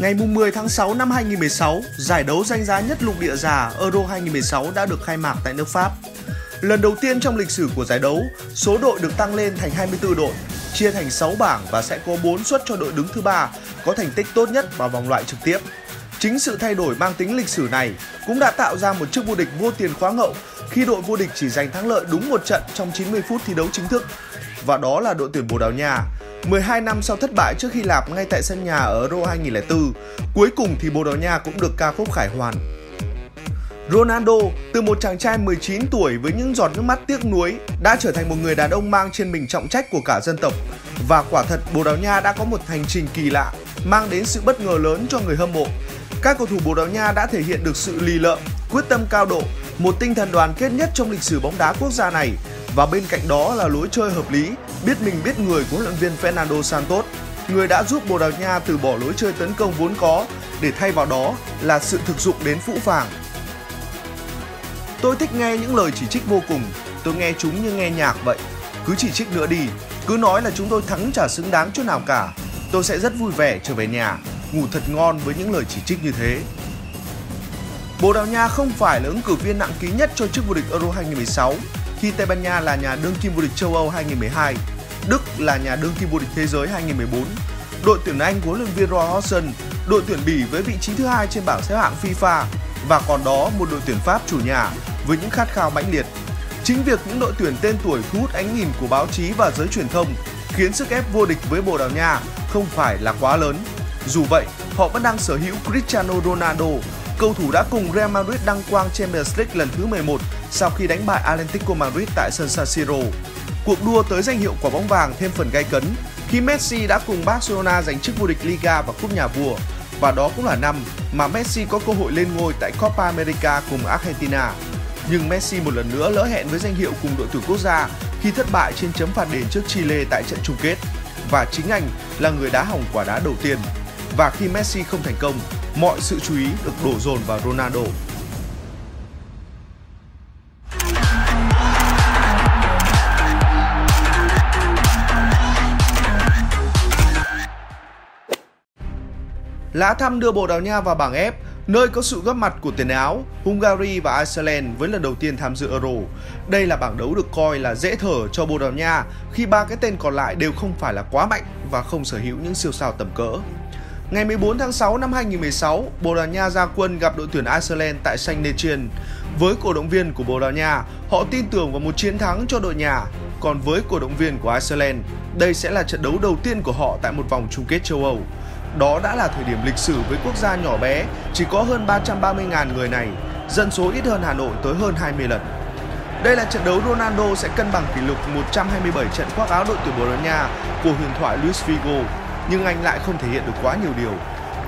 Ngày 10 tháng 6 năm 2016, giải đấu danh giá nhất lục địa già Euro 2016 đã được khai mạc tại nước Pháp. Lần đầu tiên trong lịch sử của giải đấu, số đội được tăng lên thành 24 đội, chia thành 6 bảng và sẽ có 4 suất cho đội đứng thứ ba có thành tích tốt nhất vào vòng loại trực tiếp. Chính sự thay đổi mang tính lịch sử này cũng đã tạo ra một chức vô địch vô tiền khoáng hậu khi đội vô địch chỉ giành thắng lợi đúng một trận trong 90 phút thi đấu chính thức. Và đó là đội tuyển Bồ Đào Nha. 12 năm sau thất bại trước Hy Lạp ngay tại sân nhà ở Euro 2004, cuối cùng thì Bồ Đào Nha cũng được ca khúc khải hoàn. Ronaldo, từ một chàng trai 19 tuổi với những giọt nước mắt tiếc nuối, đã trở thành một người đàn ông mang trên mình trọng trách của cả dân tộc. Và quả thật Bồ Đào Nha đã có một hành trình kỳ lạ, mang đến sự bất ngờ lớn cho người hâm mộ. Các cầu thủ Bồ Đào Nha đã thể hiện được sự lì lợm, quyết tâm cao độ, một tinh thần đoàn kết nhất trong lịch sử bóng đá quốc gia này và bên cạnh đó là lối chơi hợp lý, biết mình biết người của huấn luyện viên Fernando Santos, người đã giúp Bồ Đào Nha từ bỏ lối chơi tấn công vốn có để thay vào đó là sự thực dụng đến phũ phàng. Tôi thích nghe những lời chỉ trích vô cùng, tôi nghe chúng như nghe nhạc vậy. Cứ chỉ trích nữa đi, cứ nói là chúng tôi thắng chả xứng đáng chút nào cả. Tôi sẽ rất vui vẻ trở về nhà, ngủ thật ngon với những lời chỉ trích như thế. Bồ Đào Nha không phải là ứng cử viên nặng ký nhất cho chức vô địch Euro 2016 khi Tây Ban Nha là nhà đương kim vô địch châu Âu 2012, Đức là nhà đương kim vô địch thế giới 2014. Đội tuyển Anh của huấn luyện viên Roy Hodgson, đội tuyển Bỉ với vị trí thứ hai trên bảng xếp hạng FIFA và còn đó một đội tuyển Pháp chủ nhà với những khát khao mãnh liệt. Chính việc những đội tuyển tên tuổi thu hút ánh nhìn của báo chí và giới truyền thông khiến sức ép vô địch với Bồ Đào Nha không phải là quá lớn. Dù vậy, họ vẫn đang sở hữu Cristiano Ronaldo, cầu thủ đã cùng Real Madrid đăng quang Champions League lần thứ 11 sau khi đánh bại Atletico Madrid tại sân San Siro. Cuộc đua tới danh hiệu quả bóng vàng thêm phần gay cấn khi Messi đã cùng Barcelona giành chức vô địch Liga và cúp nhà vua và đó cũng là năm mà Messi có cơ hội lên ngôi tại Copa America cùng Argentina. Nhưng Messi một lần nữa lỡ hẹn với danh hiệu cùng đội tuyển quốc gia khi thất bại trên chấm phạt đền trước Chile tại trận chung kết. Và chính anh là người đá hỏng quả đá đầu tiên. Và khi Messi không thành công, mọi sự chú ý được đổ dồn vào Ronaldo. Lá thăm đưa Bồ Đào Nha vào bảng F, nơi có sự góp mặt của tiền Áo, Hungary và Iceland với lần đầu tiên tham dự Euro. Đây là bảng đấu được coi là dễ thở cho Bồ Đào Nha khi ba cái tên còn lại đều không phải là quá mạnh và không sở hữu những siêu sao tầm cỡ. Ngày 14 tháng 6 năm 2016, Bồ Đào Nha ra quân gặp đội tuyển Iceland tại Saint Etienne. Với cổ động viên của Bồ Đào Nha, họ tin tưởng vào một chiến thắng cho đội nhà. Còn với cổ động viên của Iceland, đây sẽ là trận đấu đầu tiên của họ tại một vòng chung kết châu Âu. Đó đã là thời điểm lịch sử với quốc gia nhỏ bé, chỉ có hơn 330.000 người này, dân số ít hơn Hà Nội tới hơn 20 lần. Đây là trận đấu Ronaldo sẽ cân bằng kỷ lục 127 trận khoác áo đội tuyển Bồ Đào Nha của huyền thoại Luis Figo, nhưng anh lại không thể hiện được quá nhiều điều.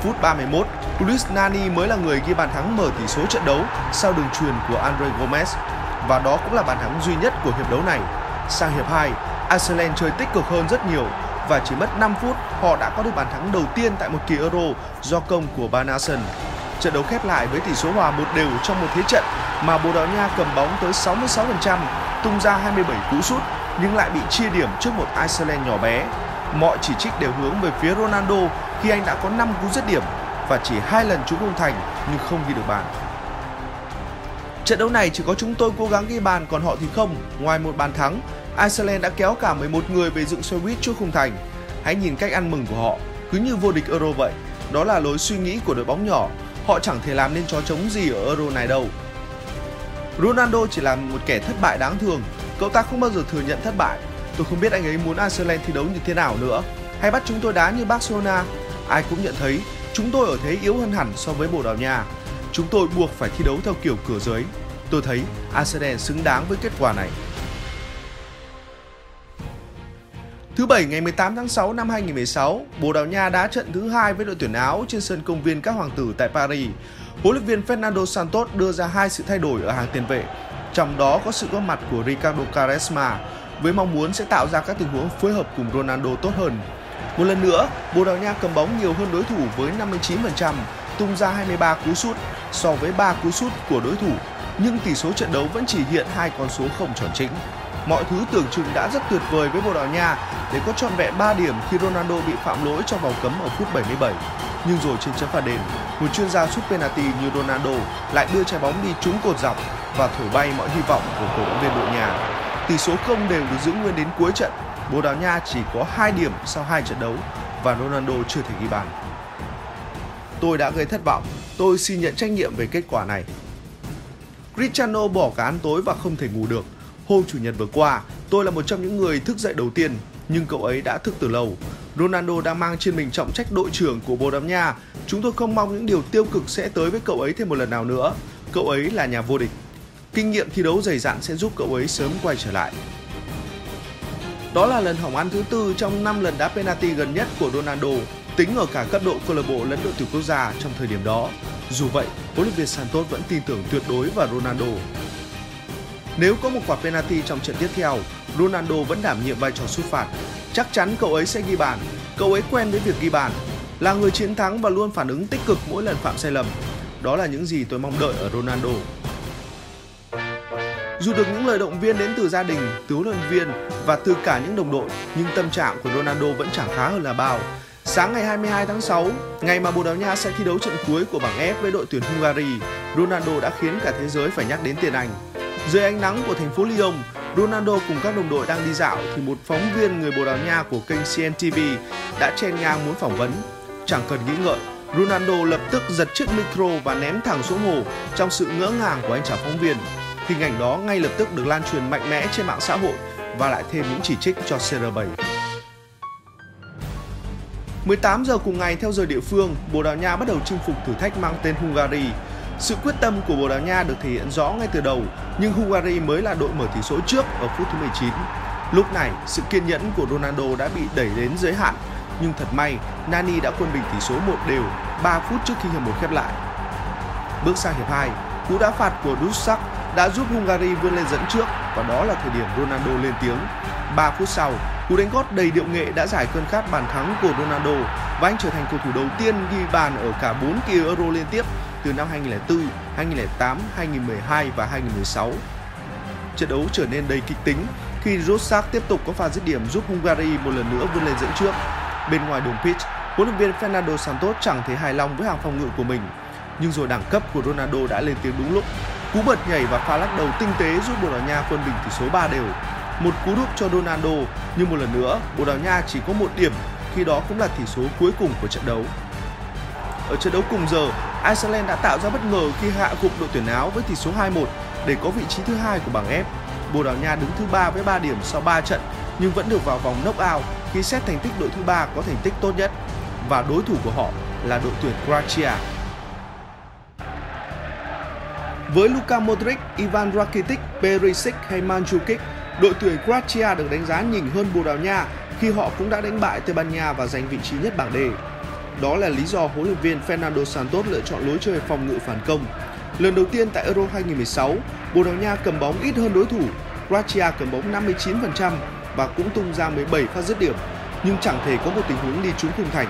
Phút 31, Luis Nani mới là người ghi bàn thắng mở tỷ số trận đấu sau đường truyền của Andre Gomez và đó cũng là bàn thắng duy nhất của hiệp đấu này. Sang hiệp 2, Iceland chơi tích cực hơn rất nhiều và chỉ mất 5 phút họ đã có được bàn thắng đầu tiên tại một kỳ Euro do công của Banason. Trận đấu khép lại với tỷ số hòa một đều trong một thế trận mà Bồ Đào Nha cầm bóng tới 66%, tung ra 27 cú sút nhưng lại bị chia điểm trước một Iceland nhỏ bé. Mọi chỉ trích đều hướng về phía Ronaldo khi anh đã có 5 cú dứt điểm và chỉ hai lần trúng không thành nhưng không ghi được bàn. Trận đấu này chỉ có chúng tôi cố gắng ghi bàn còn họ thì không. Ngoài một bàn thắng, Iceland đã kéo cả 11 người về dựng xe buýt trước khung thành. Hãy nhìn cách ăn mừng của họ, cứ như vô địch Euro vậy. Đó là lối suy nghĩ của đội bóng nhỏ. Họ chẳng thể làm nên chó trống gì ở Euro này đâu. Ronaldo chỉ là một kẻ thất bại đáng thường. Cậu ta không bao giờ thừa nhận thất bại. Tôi không biết anh ấy muốn Iceland thi đấu như thế nào nữa. Hay bắt chúng tôi đá như Barcelona. Ai cũng nhận thấy chúng tôi ở thế yếu hơn hẳn so với Bồ Đào Nha. Chúng tôi buộc phải thi đấu theo kiểu cửa dưới. Tôi thấy Iceland xứng đáng với kết quả này. Thứ Bảy ngày 18 tháng 6 năm 2016, Bồ Đào Nha đá trận thứ hai với đội tuyển Áo trên sân công viên các hoàng tử tại Paris. Huấn luyện viên Fernando Santos đưa ra hai sự thay đổi ở hàng tiền vệ, trong đó có sự góp mặt của Ricardo Quaresma với mong muốn sẽ tạo ra các tình huống phối hợp cùng Ronaldo tốt hơn. Một lần nữa, Bồ Đào Nha cầm bóng nhiều hơn đối thủ với 59%, tung ra 23 cú sút so với 3 cú sút của đối thủ, nhưng tỷ số trận đấu vẫn chỉ hiện hai con số không tròn chính. Mọi thứ tưởng chừng đã rất tuyệt vời với Bồ Đào Nha để có trọn vẹn 3 điểm khi Ronaldo bị phạm lỗi trong vòng cấm ở phút 77. Nhưng rồi trên chấm phạt đền, một chuyên gia sút penalty như Ronaldo lại đưa trái bóng đi trúng cột dọc và thổi bay mọi hy vọng của cổ động viên đội nhà. Tỷ số không đều được giữ nguyên đến cuối trận. Bồ Đào Nha chỉ có 2 điểm sau 2 trận đấu và Ronaldo chưa thể ghi bàn. Tôi đã gây thất vọng, tôi xin nhận trách nhiệm về kết quả này. Cristiano bỏ cả ăn tối và không thể ngủ được. Hôm Chủ nhật vừa qua, tôi là một trong những người thức dậy đầu tiên, nhưng cậu ấy đã thức từ lâu. Ronaldo đang mang trên mình trọng trách đội trưởng của Bồ Đào Nha. Chúng tôi không mong những điều tiêu cực sẽ tới với cậu ấy thêm một lần nào nữa. Cậu ấy là nhà vô địch. Kinh nghiệm thi đấu dày dặn sẽ giúp cậu ấy sớm quay trở lại. Đó là lần hỏng ăn thứ tư trong 5 lần đá penalty gần nhất của Ronaldo, tính ở cả cấp độ câu lạc bộ lẫn đội tuyển quốc gia trong thời điểm đó. Dù vậy, huấn luyện viên Santos vẫn tin tưởng tuyệt đối vào Ronaldo. Nếu có một quả penalty trong trận tiếp theo, Ronaldo vẫn đảm nhiệm vai trò sút phạt. Chắc chắn cậu ấy sẽ ghi bàn. Cậu ấy quen với việc ghi bàn, là người chiến thắng và luôn phản ứng tích cực mỗi lần phạm sai lầm. Đó là những gì tôi mong đợi ở Ronaldo. Dù được những lời động viên đến từ gia đình, từ huấn luyện viên và từ cả những đồng đội, nhưng tâm trạng của Ronaldo vẫn chẳng khá hơn là bao. Sáng ngày 22 tháng 6, ngày mà Bồ Đào Nha sẽ thi đấu trận cuối của bảng F với đội tuyển Hungary, Ronaldo đã khiến cả thế giới phải nhắc đến tiền Anh. Dưới ánh nắng của thành phố Lyon, Ronaldo cùng các đồng đội đang đi dạo thì một phóng viên người Bồ Đào Nha của kênh CNTV đã chen ngang muốn phỏng vấn. Chẳng cần nghĩ ngợi, Ronaldo lập tức giật chiếc micro và ném thẳng xuống hồ trong sự ngỡ ngàng của anh chàng phóng viên. Hình ảnh đó ngay lập tức được lan truyền mạnh mẽ trên mạng xã hội và lại thêm những chỉ trích cho CR7. 18 giờ cùng ngày theo giờ địa phương, Bồ Đào Nha bắt đầu chinh phục thử thách mang tên Hungary. Sự quyết tâm của Bồ Đào Nha được thể hiện rõ ngay từ đầu, nhưng Hungary mới là đội mở tỷ số trước ở phút thứ 19. Lúc này, sự kiên nhẫn của Ronaldo đã bị đẩy đến giới hạn, nhưng thật may, Nani đã quân bình tỷ số 1 đều 3 phút trước khi hiệp một khép lại. Bước sang hiệp 2, cú đá phạt của Dusak đã giúp Hungary vươn lên dẫn trước và đó là thời điểm Ronaldo lên tiếng. 3 phút sau, cú đánh gót đầy điệu nghệ đã giải cơn khát bàn thắng của Ronaldo và anh trở thành cầu thủ đầu tiên ghi bàn ở cả 4 kỳ Euro liên tiếp từ năm 2004, 2008, 2012 và 2016. Trận đấu trở nên đầy kịch tính khi Rosak tiếp tục có pha dứt điểm giúp Hungary một lần nữa vươn lên dẫn trước. Bên ngoài đường pitch, huấn luyện viên Fernando Santos chẳng thấy hài lòng với hàng phòng ngự của mình. Nhưng rồi đẳng cấp của Ronaldo đã lên tiếng đúng lúc Cú bật nhảy và pha lắc đầu tinh tế giúp Bồ Đào Nha quân bình tỷ số 3 đều. Một cú đúp cho Ronaldo, nhưng một lần nữa Bồ Đào Nha chỉ có một điểm, khi đó cũng là tỷ số cuối cùng của trận đấu. Ở trận đấu cùng giờ, Iceland đã tạo ra bất ngờ khi hạ gục đội tuyển Áo với tỷ số 2-1 để có vị trí thứ hai của bảng F. Bồ Đào Nha đứng thứ ba với 3 điểm sau 3 trận nhưng vẫn được vào vòng knock-out khi xét thành tích đội thứ ba có thành tích tốt nhất và đối thủ của họ là đội tuyển Croatia. Với Luka Modric, Ivan Rakitic, Perisic hay Mandzukic, đội tuyển Croatia được đánh giá nhỉnh hơn Bồ Đào Nha khi họ cũng đã đánh bại Tây Ban Nha và giành vị trí nhất bảng D. Đó là lý do huấn luyện viên Fernando Santos lựa chọn lối chơi phòng ngự phản công. Lần đầu tiên tại Euro 2016, Bồ Đào Nha cầm bóng ít hơn đối thủ, Croatia cầm bóng 59% và cũng tung ra 17 phát dứt điểm, nhưng chẳng thể có một tình huống đi trúng khung thành.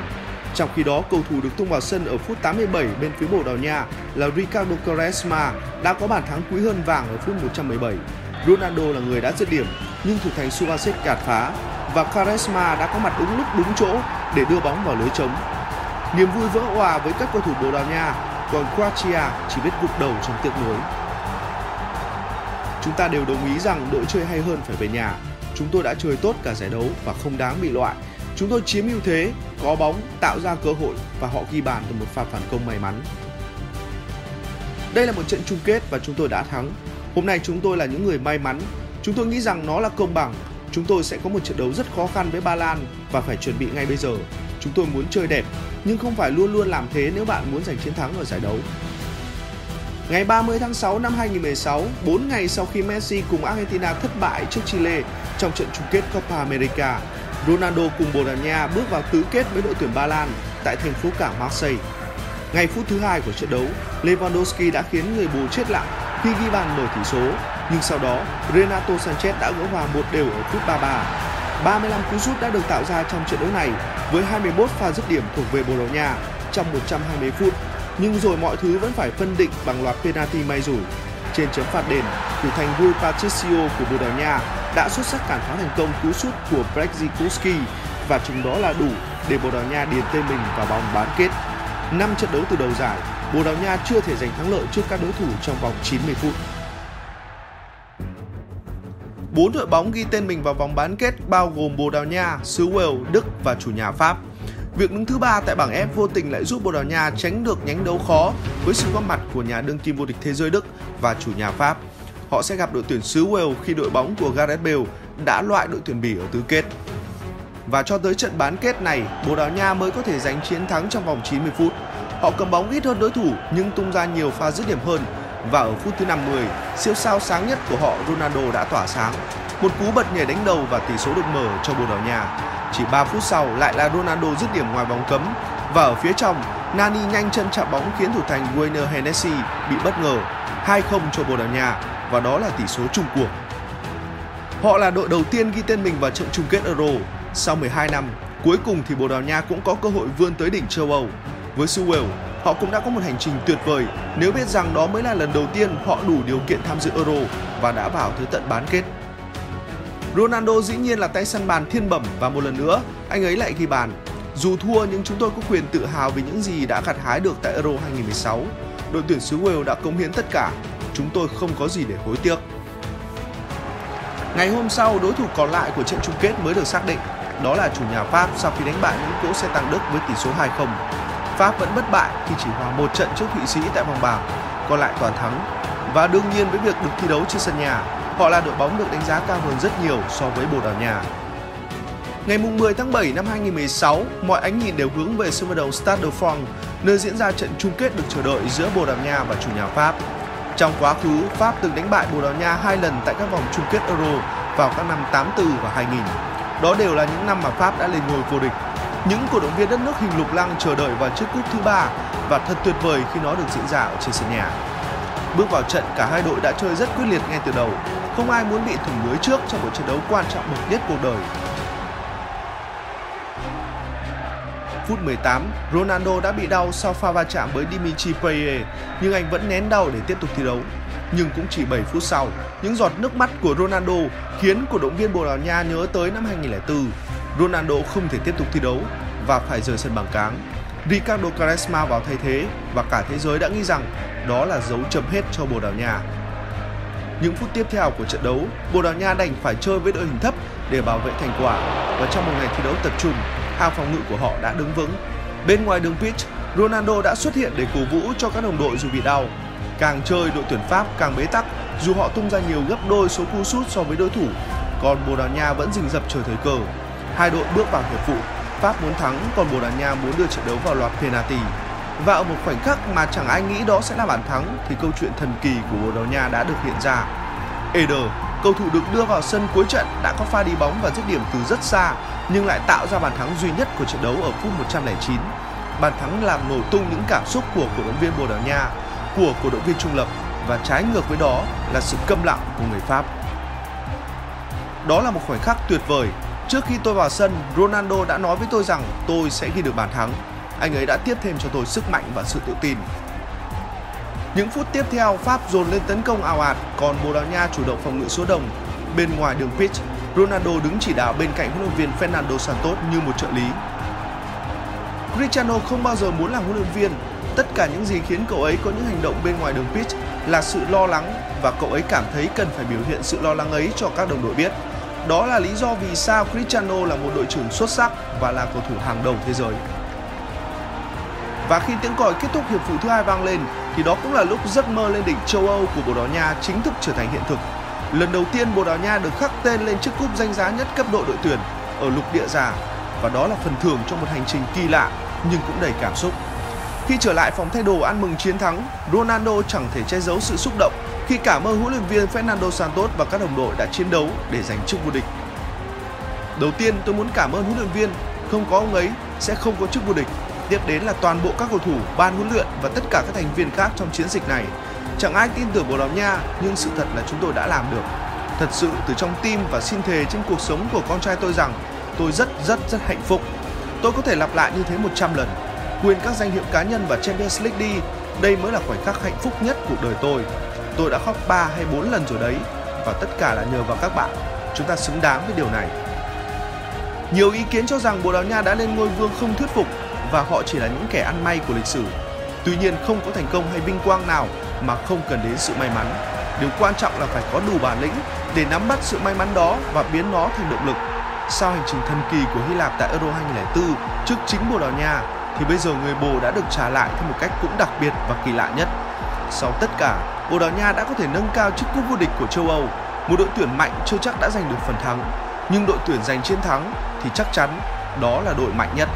Trong khi đó, cầu thủ được tung vào sân ở phút 87 bên phía Bồ Đào Nha là Ricardo Quaresma đã có bàn thắng quý hơn vàng ở phút 117. Ronaldo là người đã dứt điểm, nhưng thủ thành Suárez cản phá và Quaresma đã có mặt đúng lúc đúng chỗ để đưa bóng vào lưới trống. Niềm vui vỡ hòa với các cầu thủ Bồ Đào Nha, còn Croatia chỉ biết gục đầu trong tiếc nuối. Chúng ta đều đồng ý rằng đội chơi hay hơn phải về nhà. Chúng tôi đã chơi tốt cả giải đấu và không đáng bị loại Chúng tôi chiếm ưu thế, có bóng, tạo ra cơ hội và họ ghi bàn từ một pha phản công may mắn. Đây là một trận chung kết và chúng tôi đã thắng. Hôm nay chúng tôi là những người may mắn. Chúng tôi nghĩ rằng nó là công bằng. Chúng tôi sẽ có một trận đấu rất khó khăn với Ba Lan và phải chuẩn bị ngay bây giờ. Chúng tôi muốn chơi đẹp, nhưng không phải luôn luôn làm thế nếu bạn muốn giành chiến thắng ở giải đấu. Ngày 30 tháng 6 năm 2016, 4 ngày sau khi Messi cùng Argentina thất bại trước Chile trong trận chung kết Copa America, Ronaldo cùng Bồ Đào Nha bước vào tứ kết với đội tuyển Ba Lan tại thành phố cảng Marseille. Ngày phút thứ hai của trận đấu, Lewandowski đã khiến người bù chết lặng khi ghi bàn mở tỷ số, nhưng sau đó Renato Sanchez đã gỡ hòa một đều ở phút 33. 35 cú sút đã được tạo ra trong trận đấu này với 21 pha dứt điểm thuộc về Bồ Đào Nha trong 120 phút, nhưng rồi mọi thứ vẫn phải phân định bằng loạt penalty may rủi. Trên chấm phạt đền, thủ thành Rui Patricio của Bồ Đào Nha đã xuất sắc cản phá thành công cú sút của Brezikowski và chúng đó là đủ để Bồ Đào Nha điền tên mình vào vòng bán kết. 5 trận đấu từ đầu giải, Bồ Đào Nha chưa thể giành thắng lợi trước các đối thủ trong vòng 90 phút. Bốn đội bóng ghi tên mình vào vòng bán kết bao gồm Bồ Đào Nha, xứ Wales, Đức và chủ nhà Pháp. Việc đứng thứ ba tại bảng F vô tình lại giúp Bồ Đào Nha tránh được nhánh đấu khó với sự góp mặt của nhà đương kim vô địch thế giới Đức và chủ nhà Pháp. Họ sẽ gặp đội tuyển xứ Wales khi đội bóng của Gareth Bale đã loại đội tuyển Bỉ ở tứ kết. Và cho tới trận bán kết này, Bồ Đào Nha mới có thể giành chiến thắng trong vòng 90 phút. Họ cầm bóng ít hơn đối thủ nhưng tung ra nhiều pha dứt điểm hơn và ở phút thứ 50, siêu sao sáng nhất của họ Ronaldo đã tỏa sáng. Một cú bật nhảy đánh đầu và tỷ số được mở cho Bồ Đào Nha. Chỉ 3 phút sau lại là Ronaldo dứt điểm ngoài vòng cấm và ở phía trong, Nani nhanh chân chạm bóng khiến thủ thành Werner Hennessy bị bất ngờ 2-0 cho Bồ Đào Nha và đó là tỷ số chung cuộc. Họ là đội đầu tiên ghi tên mình vào trận chung kết Euro sau 12 năm. Cuối cùng thì Bồ Đào Nha cũng có cơ hội vươn tới đỉnh châu Âu. Với xứ Wales, họ cũng đã có một hành trình tuyệt vời nếu biết rằng đó mới là lần đầu tiên họ đủ điều kiện tham dự Euro và đã vào tới tận bán kết. Ronaldo dĩ nhiên là tay săn bàn thiên bẩm và một lần nữa anh ấy lại ghi bàn. Dù thua nhưng chúng tôi có quyền tự hào vì những gì đã gặt hái được tại Euro 2016. Đội tuyển xứ Wales đã cống hiến tất cả. Chúng tôi không có gì để hối tiếc. Ngày hôm sau, đối thủ còn lại của trận chung kết mới được xác định. Đó là chủ nhà Pháp sau khi đánh bại những cỗ xe tăng Đức với tỷ số 2-0. Pháp vẫn bất bại khi chỉ hòa một trận trước Thụy Sĩ tại vòng bảng, còn lại toàn thắng. Và đương nhiên với việc được thi đấu trên sân nhà, họ là đội bóng được đánh giá cao hơn rất nhiều so với Bồ Đào Nha. Ngày 10 tháng 7 năm 2016, mọi ánh nhìn đều hướng về sân vận động Stade de France, nơi diễn ra trận chung kết được chờ đợi giữa Bồ Đào Nha và chủ nhà Pháp. Trong quá khứ, Pháp từng đánh bại Bồ Đào Nha hai lần tại các vòng chung kết Euro vào các năm 84 và 2000. Đó đều là những năm mà Pháp đã lên ngôi vô địch. Những cổ động viên đất nước hình lục lăng chờ đợi vào chiếc cúp thứ ba và thật tuyệt vời khi nó được diễn ra ở trên sân nhà. Bước vào trận, cả hai đội đã chơi rất quyết liệt ngay từ đầu. Không ai muốn bị thủng lưới trước trong một trận đấu quan trọng bậc nhất cuộc đời. Phút 18, Ronaldo đã bị đau sau pha va chạm với Dimitri Payet, nhưng anh vẫn nén đau để tiếp tục thi đấu. Nhưng cũng chỉ 7 phút sau, những giọt nước mắt của Ronaldo khiến cổ động viên Bồ Đào Nha nhớ tới năm 2004. Ronaldo không thể tiếp tục thi đấu và phải rời sân bằng cáng. Ricardo Quaresma vào thay thế và cả thế giới đã nghĩ rằng đó là dấu chấm hết cho Bồ Đào Nha. Những phút tiếp theo của trận đấu, Bồ Đào Nha đành phải chơi với đội hình thấp để bảo vệ thành quả và trong một ngày thi đấu tập trung, hàng phòng ngự của họ đã đứng vững. Bên ngoài đường pitch, Ronaldo đã xuất hiện để cổ vũ cho các đồng đội dù bị đau. Càng chơi, đội tuyển Pháp càng bế tắc dù họ tung ra nhiều gấp đôi số cú sút so với đối thủ. Còn Bồ Đào Nha vẫn rình rập chờ thời cơ. Hai đội bước vào hiệp phụ, Pháp muốn thắng còn Bồ Đào Nha muốn đưa trận đấu vào loạt penalty. Và ở một khoảnh khắc mà chẳng ai nghĩ đó sẽ là bàn thắng thì câu chuyện thần kỳ của Bồ Đào Nha đã được hiện ra. Eder, cầu thủ được đưa vào sân cuối trận đã có pha đi bóng và dứt điểm từ rất xa nhưng lại tạo ra bàn thắng duy nhất của trận đấu ở phút 109. Bàn thắng làm nổ tung những cảm xúc của cổ động viên Bồ Đào Nha, của cổ động viên trung lập và trái ngược với đó là sự câm lặng của người Pháp. Đó là một khoảnh khắc tuyệt vời. Trước khi tôi vào sân, Ronaldo đã nói với tôi rằng tôi sẽ ghi được bàn thắng. Anh ấy đã tiếp thêm cho tôi sức mạnh và sự tự tin. Những phút tiếp theo, Pháp dồn lên tấn công ào ạt, còn Bồ Đào Nha chủ động phòng ngự số đồng. Bên ngoài đường pitch, Ronaldo đứng chỉ đạo bên cạnh huấn luyện viên Fernando Santos như một trợ lý. Cristiano không bao giờ muốn làm huấn luyện viên. Tất cả những gì khiến cậu ấy có những hành động bên ngoài đường pitch là sự lo lắng và cậu ấy cảm thấy cần phải biểu hiện sự lo lắng ấy cho các đồng đội biết. Đó là lý do vì sao Cristiano là một đội trưởng xuất sắc và là cầu thủ hàng đầu thế giới. Và khi tiếng còi kết thúc hiệp phụ thứ hai vang lên thì đó cũng là lúc giấc mơ lên đỉnh châu Âu của Bồ Đào Nha chính thức trở thành hiện thực. Lần đầu tiên Bồ Đào Nha được khắc tên lên chiếc cúp danh giá nhất cấp độ đội tuyển ở lục địa già và đó là phần thưởng cho một hành trình kỳ lạ nhưng cũng đầy cảm xúc. Khi trở lại phòng thay đồ ăn mừng chiến thắng, Ronaldo chẳng thể che giấu sự xúc động khi cảm ơn huấn luyện viên Fernando Santos và các đồng đội đã chiến đấu để giành chức vô địch. Đầu tiên tôi muốn cảm ơn huấn luyện viên, không có ông ấy sẽ không có chức vô địch. Tiếp đến là toàn bộ các cầu thủ, ban huấn luyện và tất cả các thành viên khác trong chiến dịch này. Chẳng ai tin tưởng Bồ Đào Nha, nhưng sự thật là chúng tôi đã làm được. Thật sự từ trong tim và xin thề trên cuộc sống của con trai tôi rằng tôi rất rất rất hạnh phúc. Tôi có thể lặp lại như thế 100 lần. Quyền các danh hiệu cá nhân và Champions League đi, đây mới là khoảnh khắc hạnh phúc nhất cuộc đời tôi. Tôi đã khóc 3 hay 4 lần rồi đấy và tất cả là nhờ vào các bạn. Chúng ta xứng đáng với điều này. Nhiều ý kiến cho rằng Bồ Đào Nha đã lên ngôi vương không thuyết phục và họ chỉ là những kẻ ăn may của lịch sử. Tuy nhiên không có thành công hay vinh quang nào mà không cần đến sự may mắn. Điều quan trọng là phải có đủ bản lĩnh để nắm bắt sự may mắn đó và biến nó thành động lực. Sau hành trình thần kỳ của Hy Lạp tại Euro 2004 trước chính Bồ Đào Nha thì bây giờ người Bồ đã được trả lại theo một cách cũng đặc biệt và kỳ lạ nhất. Sau tất cả, Bồ Đào Nha đã có thể nâng cao chức cúp vô địch của châu Âu. Một đội tuyển mạnh chưa chắc đã giành được phần thắng, nhưng đội tuyển giành chiến thắng thì chắc chắn đó là đội mạnh nhất.